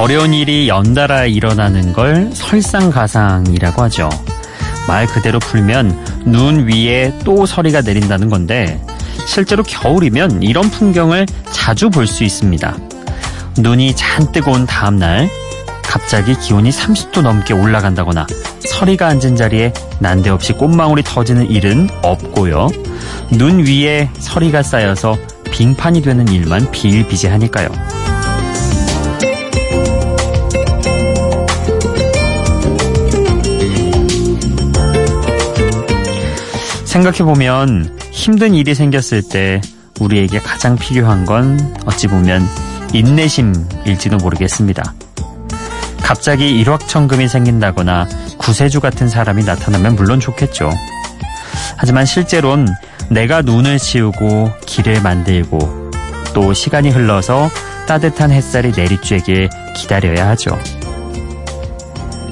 어려운 일이 연달아 일어나는 걸 설상가상이라고 하죠. 말 그대로 풀면 눈 위에 또 서리가 내린다는 건데 실제로 겨울이면 이런 풍경을 자주 볼 수 있습니다. 눈이 잔뜩 온 다음날 갑자기 기온이 30도 넘게 올라간다거나 서리가 앉은 자리에 난데없이 꽃망울이 터지는 일은 없고요. 눈 위에 서리가 쌓여서 빙판이 되는 일만 비일비재하니까요. 생각해보면 힘든 일이 생겼을 때 우리에게 가장 필요한 건 어찌 보면 인내심일지도 모르겠습니다. 갑자기 일확천금이 생긴다거나 구세주 같은 사람이 나타나면 물론 좋겠죠. 하지만 실제론 내가 눈을 치우고 길을 만들고 또 시간이 흘러서 따뜻한 햇살이 내리쬐길 기다려야 하죠.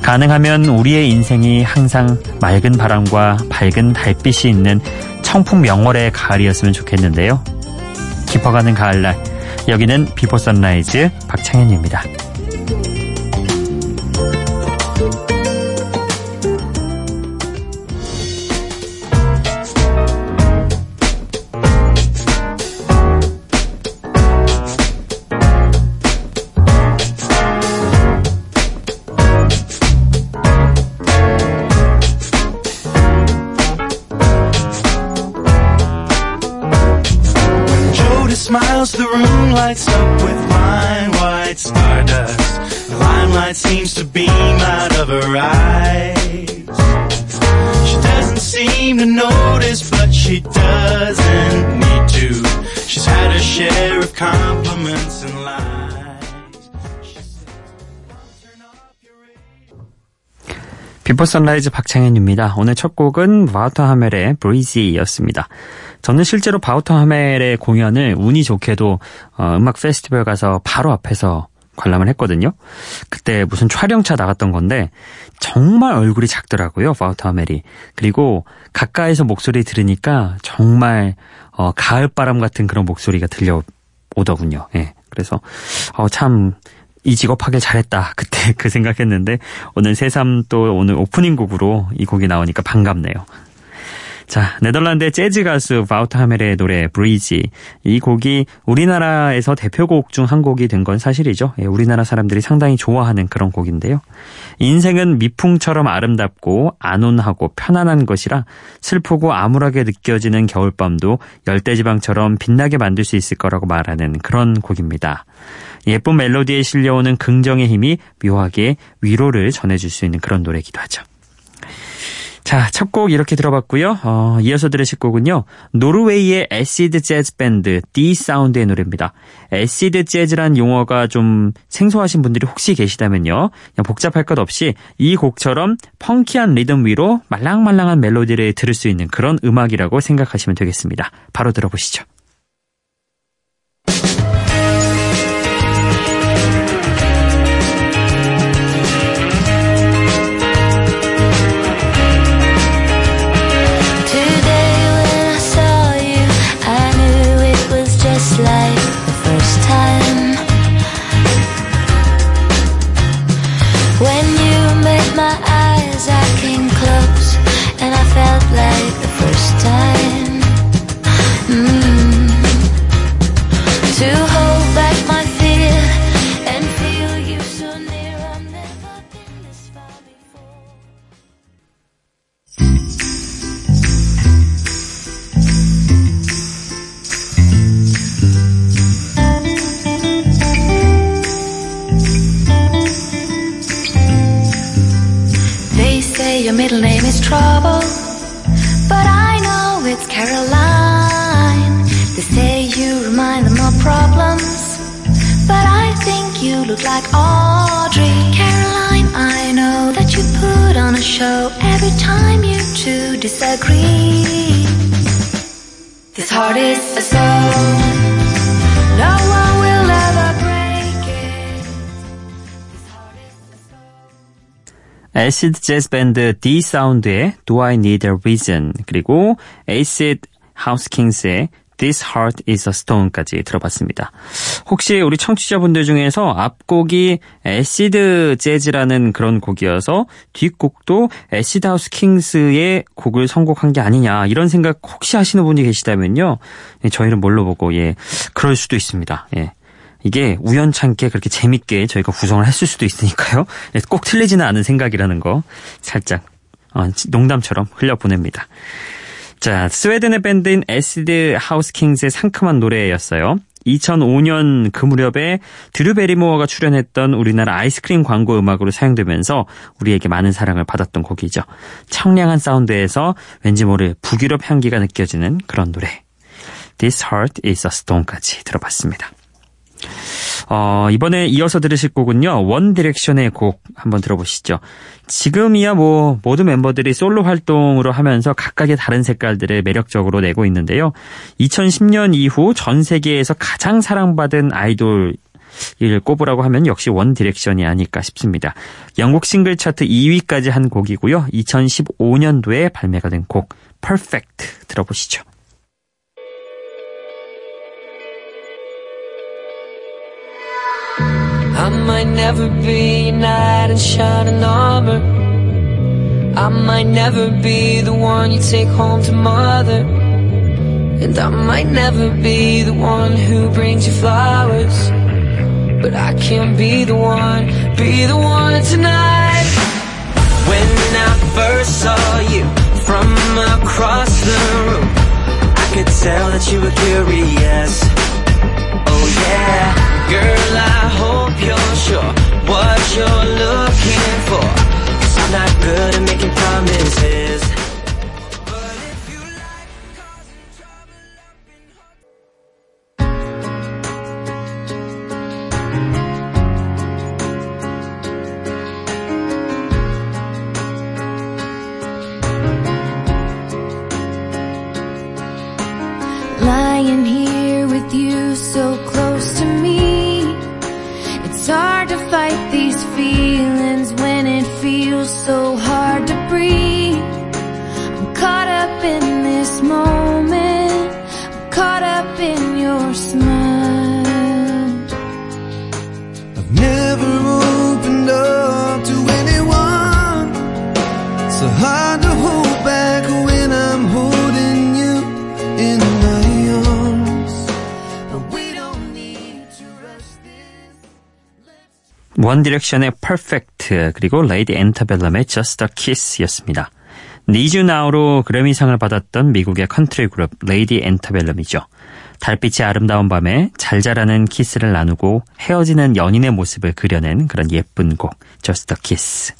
가능하면 우리의 인생이 항상 맑은 바람과 밝은 달빛이 있는 청풍 명월의 가을이었으면 좋겠는데요. 깊어가는 가을날 여기는 Before Sunrise 박창현입니다. Fine white stardust. The limelight seems to beam out of her eyes. She doesn't seem to notice, but she doesn't need to. She's had her share of compliments and lies. 비포 선라이즈 박창현입니다. 오늘 첫 곡은 바우터 하멜의 브리지였습니다. 저는 실제로 바우터 하멜의 공연을 운이 좋게도 어, 음악 페스티벌 가서 바로 앞에서 관람을 했거든요. 그때 무슨 촬영차 나갔던 건데 정말 얼굴이 작더라고요. 바우터 하멜이. 그리고 가까이서 목소리 들으니까 정말 어, 가을바람 같은 그런 목소리가 들려오더군요. 예. 그래서 어, 참이 직업 하길 잘했다. 그때 그 생각했는데 오늘 새삼 또 오늘 오프닝 곡으로 이 곡이 나오니까 반갑네요. 자, 네덜란드의 재즈 가수 바우터 하멜의 노래 브리지. 이 곡이 우리나라에서 대표곡 중 한 곡이 된 건 사실이죠. 예, 우리나라 사람들이 상당히 좋아하는 그런 곡인데요. 인생은 미풍처럼 아름답고 안온하고 편안한 것이라 슬프고 암울하게 느껴지는 겨울밤도 열대지방처럼 빛나게 만들 수 있을 거라고 말하는 그런 곡입니다. 예쁜 멜로디에 실려오는 긍정의 힘이 묘하게 위로를 전해줄 수 있는 그런 노래이기도 하죠. 자, 첫 곡 이렇게 들어봤고요. 어, 이어서 들으실 곡은요. 노르웨이의 acid 재즈 밴드 D 사운드의 노래입니다. acid 재즈란 용어가 좀 생소하신 분들이 혹시 계시다면요. 복잡할 것 없이 이 곡처럼 펑키한 리듬 위로 말랑말랑한 멜로디를 들을 수 있는 그런 음악이라고 생각하시면 되겠습니다. 바로 들어보시죠. Trouble, but I know it's Caroline. They say you remind them of problems, but I think you look like Audrey. Caroline, I know that you put on a show every time you two disagree. This heart is a stone, acid 재즈 밴드 D 사운드의 Do I Need a Reason 그리고 에이시드 하우스 킹스의 This Heart is a Stone까지 들어봤습니다. 혹시 우리 청취자분들 중에서 앞곡이 acid 재즈라는 그런 곡이어서 뒷곡도 애시드 하우스 킹스의 곡을 선곡한 게 아니냐 이런 생각 혹시 하시는 분이 계시다면요. 예, 저희는 뭘로 보고 예 그럴 수도 있습니다. 예. 이게 우연찮게 그렇게 재밌게 저희가 구성을 했을 수도 있으니까요. 예, 꼭 틀리지는 않은 생각이라는 거 살짝 어, 농담처럼 흘려보냅니다. 자, 스웨덴의 밴드인 에시드 하우스 킹스의 상큼한 노래였어요. 2005년 그 무렵에 드류 베리모어가 출연했던 우리나라 아이스크림 광고 음악으로 사용되면서 우리에게 많은 사랑을 받았던 곡이죠. 청량한 사운드에서 왠지 모를 북유럽 향기가 느껴지는 그런 노래. This Heart is a Stone까지 들어봤습니다. 어, 이번에 이어서 들으실 곡은요. 원 디렉션의 곡 한번 들어보시죠. 지금이야 뭐 모든 멤버들이 솔로 활동으로 하면서 각각의 다른 색깔들을 매력적으로 내고 있는데요. 2010년 이후 전 세계에서 가장 사랑받은 아이돌 을 꼽으라고 하면 역시 원 디렉션이 아닐까 싶습니다. 영국 싱글 차트 2위까지 한 곡이고요. 2015년도에 발매가 된 곡 Perfect 들어보시죠. I might never be knight in shining armor. I might never be the one you take home to mother. And I might never be the one who brings you flowers. But I can be the one, be the one tonight. When I first saw you from across the room, I could tell that you were curious. Oh yeah. Girl, I hope you're sure what you're looking for. I'm not good at making promises. 원 디렉션의 Perfect 그리고 레이디 엔터벨럼의 Just a Kiss였습니다. Need You Now로 그래미상을 받았던 미국의 컨트리 그룹 레이디 엔터벨럼이죠. 달빛이 아름다운 밤에 잘 자라는 키스를 나누고 헤어지는 연인의 모습을 그려낸 그런 예쁜 곡 a Kiss.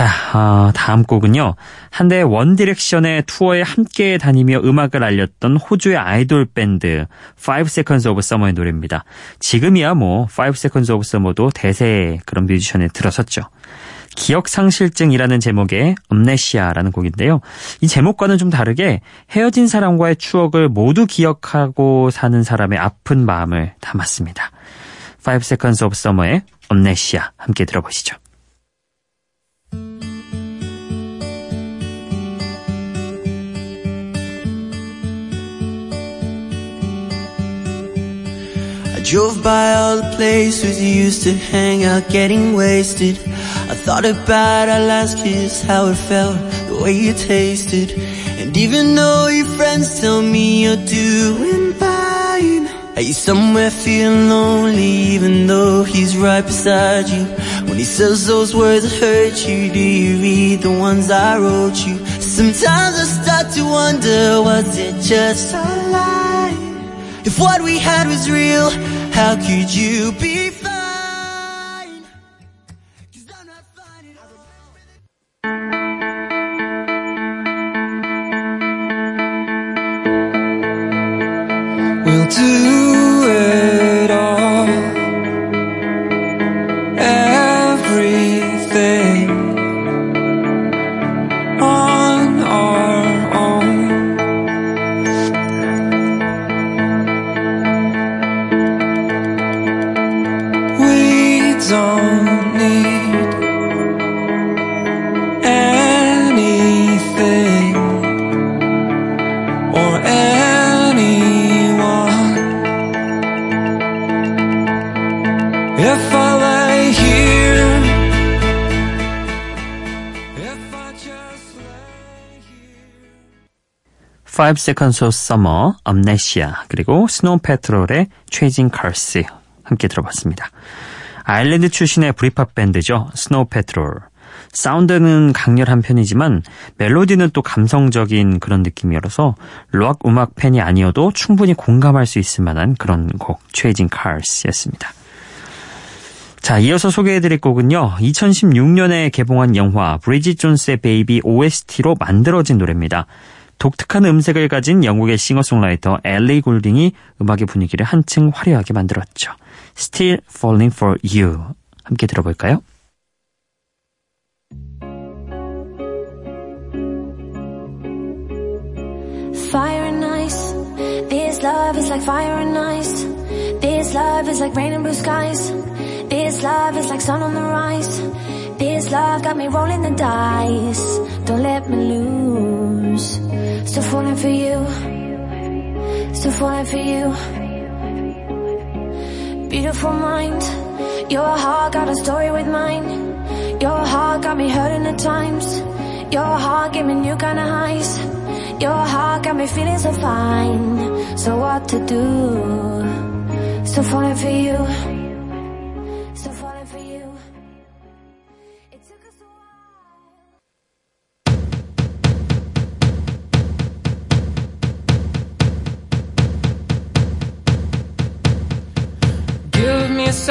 자, 어, 다음 곡은요. 한때 원 디렉션의 투어에 함께 다니며 음악을 알렸던 호주의 아이돌 밴드 Five Seconds of Summer의 노래입니다. 지금이야 뭐 Five Seconds of Summer도 대세의 그런 뮤지션에 들어섰죠. 기억상실증이라는 제목의 엄네시아라는 곡인데요. 이 제목과는 좀 다르게 헤어진 사람과의 추억을 모두 기억하고 사는 사람의 아픈 마음을 담았습니다. Five Seconds of Summer의 엄네시아 함께 들어보시죠. Drove by all the places you used to hang out getting wasted. I thought about our last kiss, how it felt, the way you tasted. And even though your friends tell me you're doing fine, are you somewhere feeling lonely even though he's right beside you? When he says those words that hurt you, do you read the ones I wrote you? Sometimes I start to wonder, was it just a lie? If what we had was real, how could you be 5 Seconds of Summer, Amnesia, 그리고 스노우 패트롤의 Chasing Cars 함께 들어봤습니다. 아일랜드 출신의 브리팝 밴드죠. 스노우 패트롤. 사운드는 강렬한 편이지만 멜로디는 또 감성적인 그런 느낌이어서 록 음악 팬이 아니어도 충분히 공감할 수 있을 만한 그런 곡 Chasing Cars였습니다. 자, 이어서 소개해드릴 곡은요. 2016년에 개봉한 영화 브리짓 존스의 베이비 OST로 만들어진 노래입니다. 독특한 음색을 가진 영국의 싱어송라이터 엘리 골딩이 음악의 분위기를 한층 화려하게 만들었죠. Still Falling for You. 함께 들어볼까요? Still falling for you. Still falling for you. Beautiful mind. Your heart got a story with mine. Your heart got me hurting at times. Your heart gave me new kind of highs. Your heart got me feeling so fine. So what to do? Still falling for you.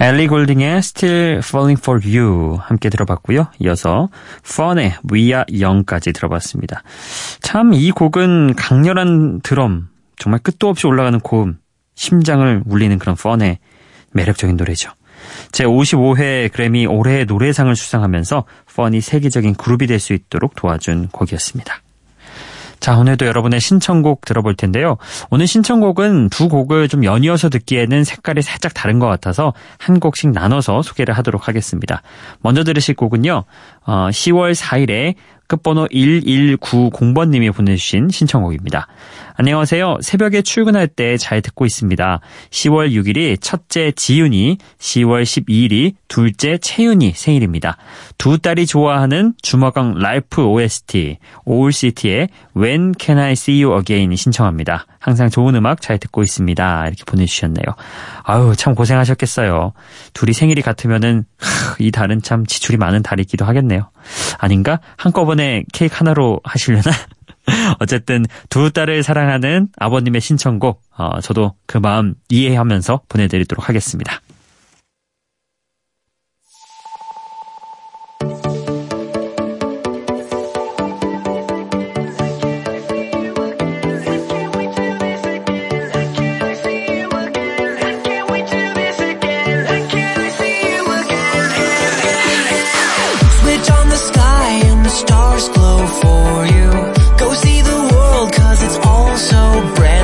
엘리 골딩의 Still Falling for You 함께 들어봤고요. 이어서 펀의 We Are Young까지 들어봤습니다. 참 이 곡은 강렬한 드럼, 정말 끝도 없이 올라가는 고음, 심장을 울리는 그런 펀의 매력적인 노래죠. 제55회 그래미 올해의 노래상을 수상하면서 펀이 세계적인 그룹이 될 수 있도록 도와준 곡이었습니다. 자, 오늘도 여러분의 신청곡 들어볼 텐데요. 오늘 신청곡은 두 곡을 좀 연이어서 듣기에는 색깔이 살짝 다른 것 같아서 한 곡씩 나눠서 소개를 하도록 하겠습니다. 먼저 들으실 곡은요, 어, 10월 4일에 끝번호 1190번님이 보내주신 신청곡입니다. 안녕하세요. 새벽에 출근할 때 잘 듣고 있습니다. 10월 6일이 첫째 지윤이, 10월 12일이 둘째 채윤이 생일입니다. 두 딸이 좋아하는 주먹왕 라이프 OST, 올시티의 When Can I See You Again 신청합니다. 항상 좋은 음악 잘 듣고 있습니다. 이렇게 보내주셨네요. 아유, 참 고생하셨겠어요. 둘이 생일이 같으면은, 하, 이 달은 참 지출이 많은 달이기도 하겠네요. 아닌가? 한꺼번에 케이크 하나로 하시려나? 어쨌든 두 딸을 사랑하는 아버님의 신청곡 어, 저도 그 마음 이해하면서 보내드리도록 하겠습니다. Stars glow for you. Go see the world cause it's all so brand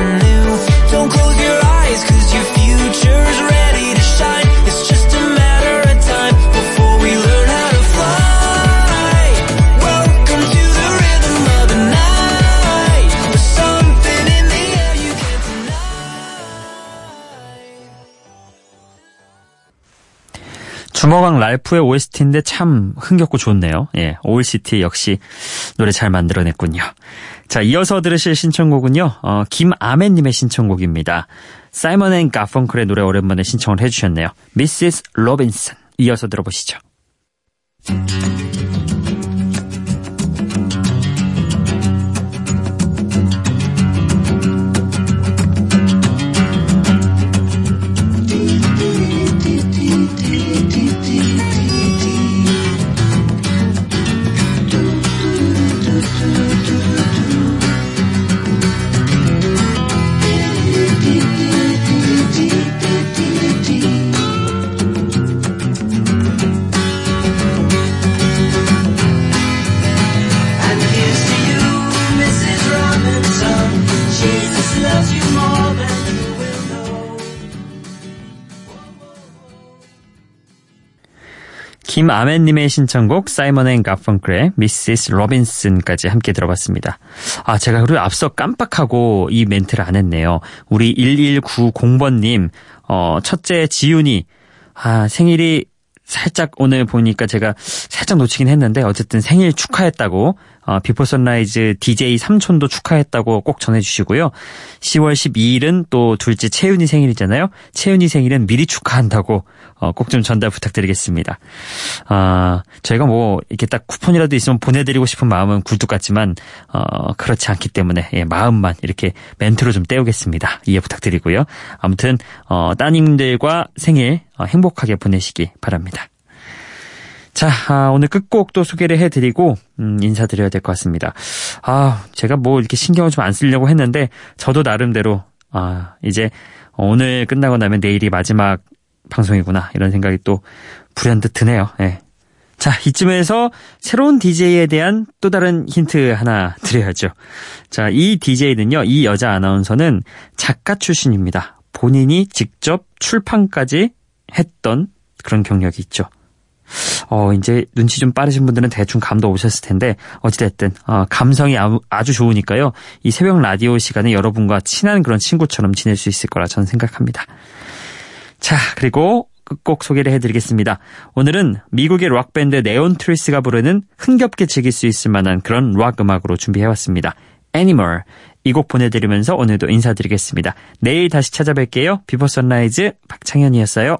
주먹왕 랄프의 OST인데 참 흥겹고 좋네요. 예, Owl City 역시 노래 잘 만들어냈군요. 자, 이어서 들으실 신청곡은요, 어, 김아멘님의 신청곡입니다. 사이먼 앤 가펑클의 노래 오랜만에 신청을 해주셨네요. Mrs. Robinson. 이어서 들어보시죠. 김아멘님의 신청곡 사이먼 앤 가펑클의 Mrs. Robinson까지 함께 들어봤습니다. 아 제가 그리고 앞서 깜빡하고 이 멘트를 안 했네요. 우리 1190번님 어, 첫째 지윤이 아 생일이 살짝 오늘 보니까 제가 살짝 놓치긴 했는데 어쨌든 생일 축하했다고 어, 비포 선라이즈 DJ 삼촌도 축하했다고 꼭 전해주시고요. 10월 12일은 또 둘째 채윤이 생일이잖아요. 채윤이 생일은 미리 축하한다고 어, 꼭 좀 전달 부탁드리겠습니다. 아, 저희가 뭐 이렇게 딱 쿠폰이라도 있으면 보내드리고 싶은 마음은 굴뚝 같지만 어, 그렇지 않기 때문에 예, 마음만 이렇게 멘트로 좀 때우겠습니다. 이해 부탁드리고요. 아무튼 어, 따님들과 생일 어, 행복하게 보내시기 바랍니다. 자, 아, 오늘 끝곡도 소개를 해드리고 음, 인사드려야 될 것 같습니다. 아, 제가 뭐 이렇게 신경을 좀 안 쓰려고 했는데 저도 나름대로 아, 이제 오늘 끝나고 나면 내일이 마지막 방송이구나 이런 생각이 또 불현듯 드네요. 예. 자, 이쯤에서 새로운 DJ에 대한 또 다른 힌트 하나 드려야죠. 자, 이 DJ는요, 이 여자 아나운서는 작가 출신입니다. 본인이 직접 출판까지 했던 그런 경력이 있죠. 어, 이제 눈치 좀 빠르신 분들은 대충 감도 오셨을 텐데, 어찌됐든, 어, 감성이 아주 좋으니까요. 이 새벽 라디오 시간에 여러분과 친한 그런 친구처럼 지낼 수 있을 거라 저는 생각합니다. 자, 그리고 끝곡 소개를 해드리겠습니다. 오늘은 미국의 락밴드 네온 트리즈가 부르는 흥겹게 즐길 수 있을 만한 그런 락 음악으로 준비해왔습니다. Animal. 이 곡 보내드리면서 오늘도 인사드리겠습니다. 내일 다시 찾아뵐게요. 비포 선라이즈 박창현이었어요.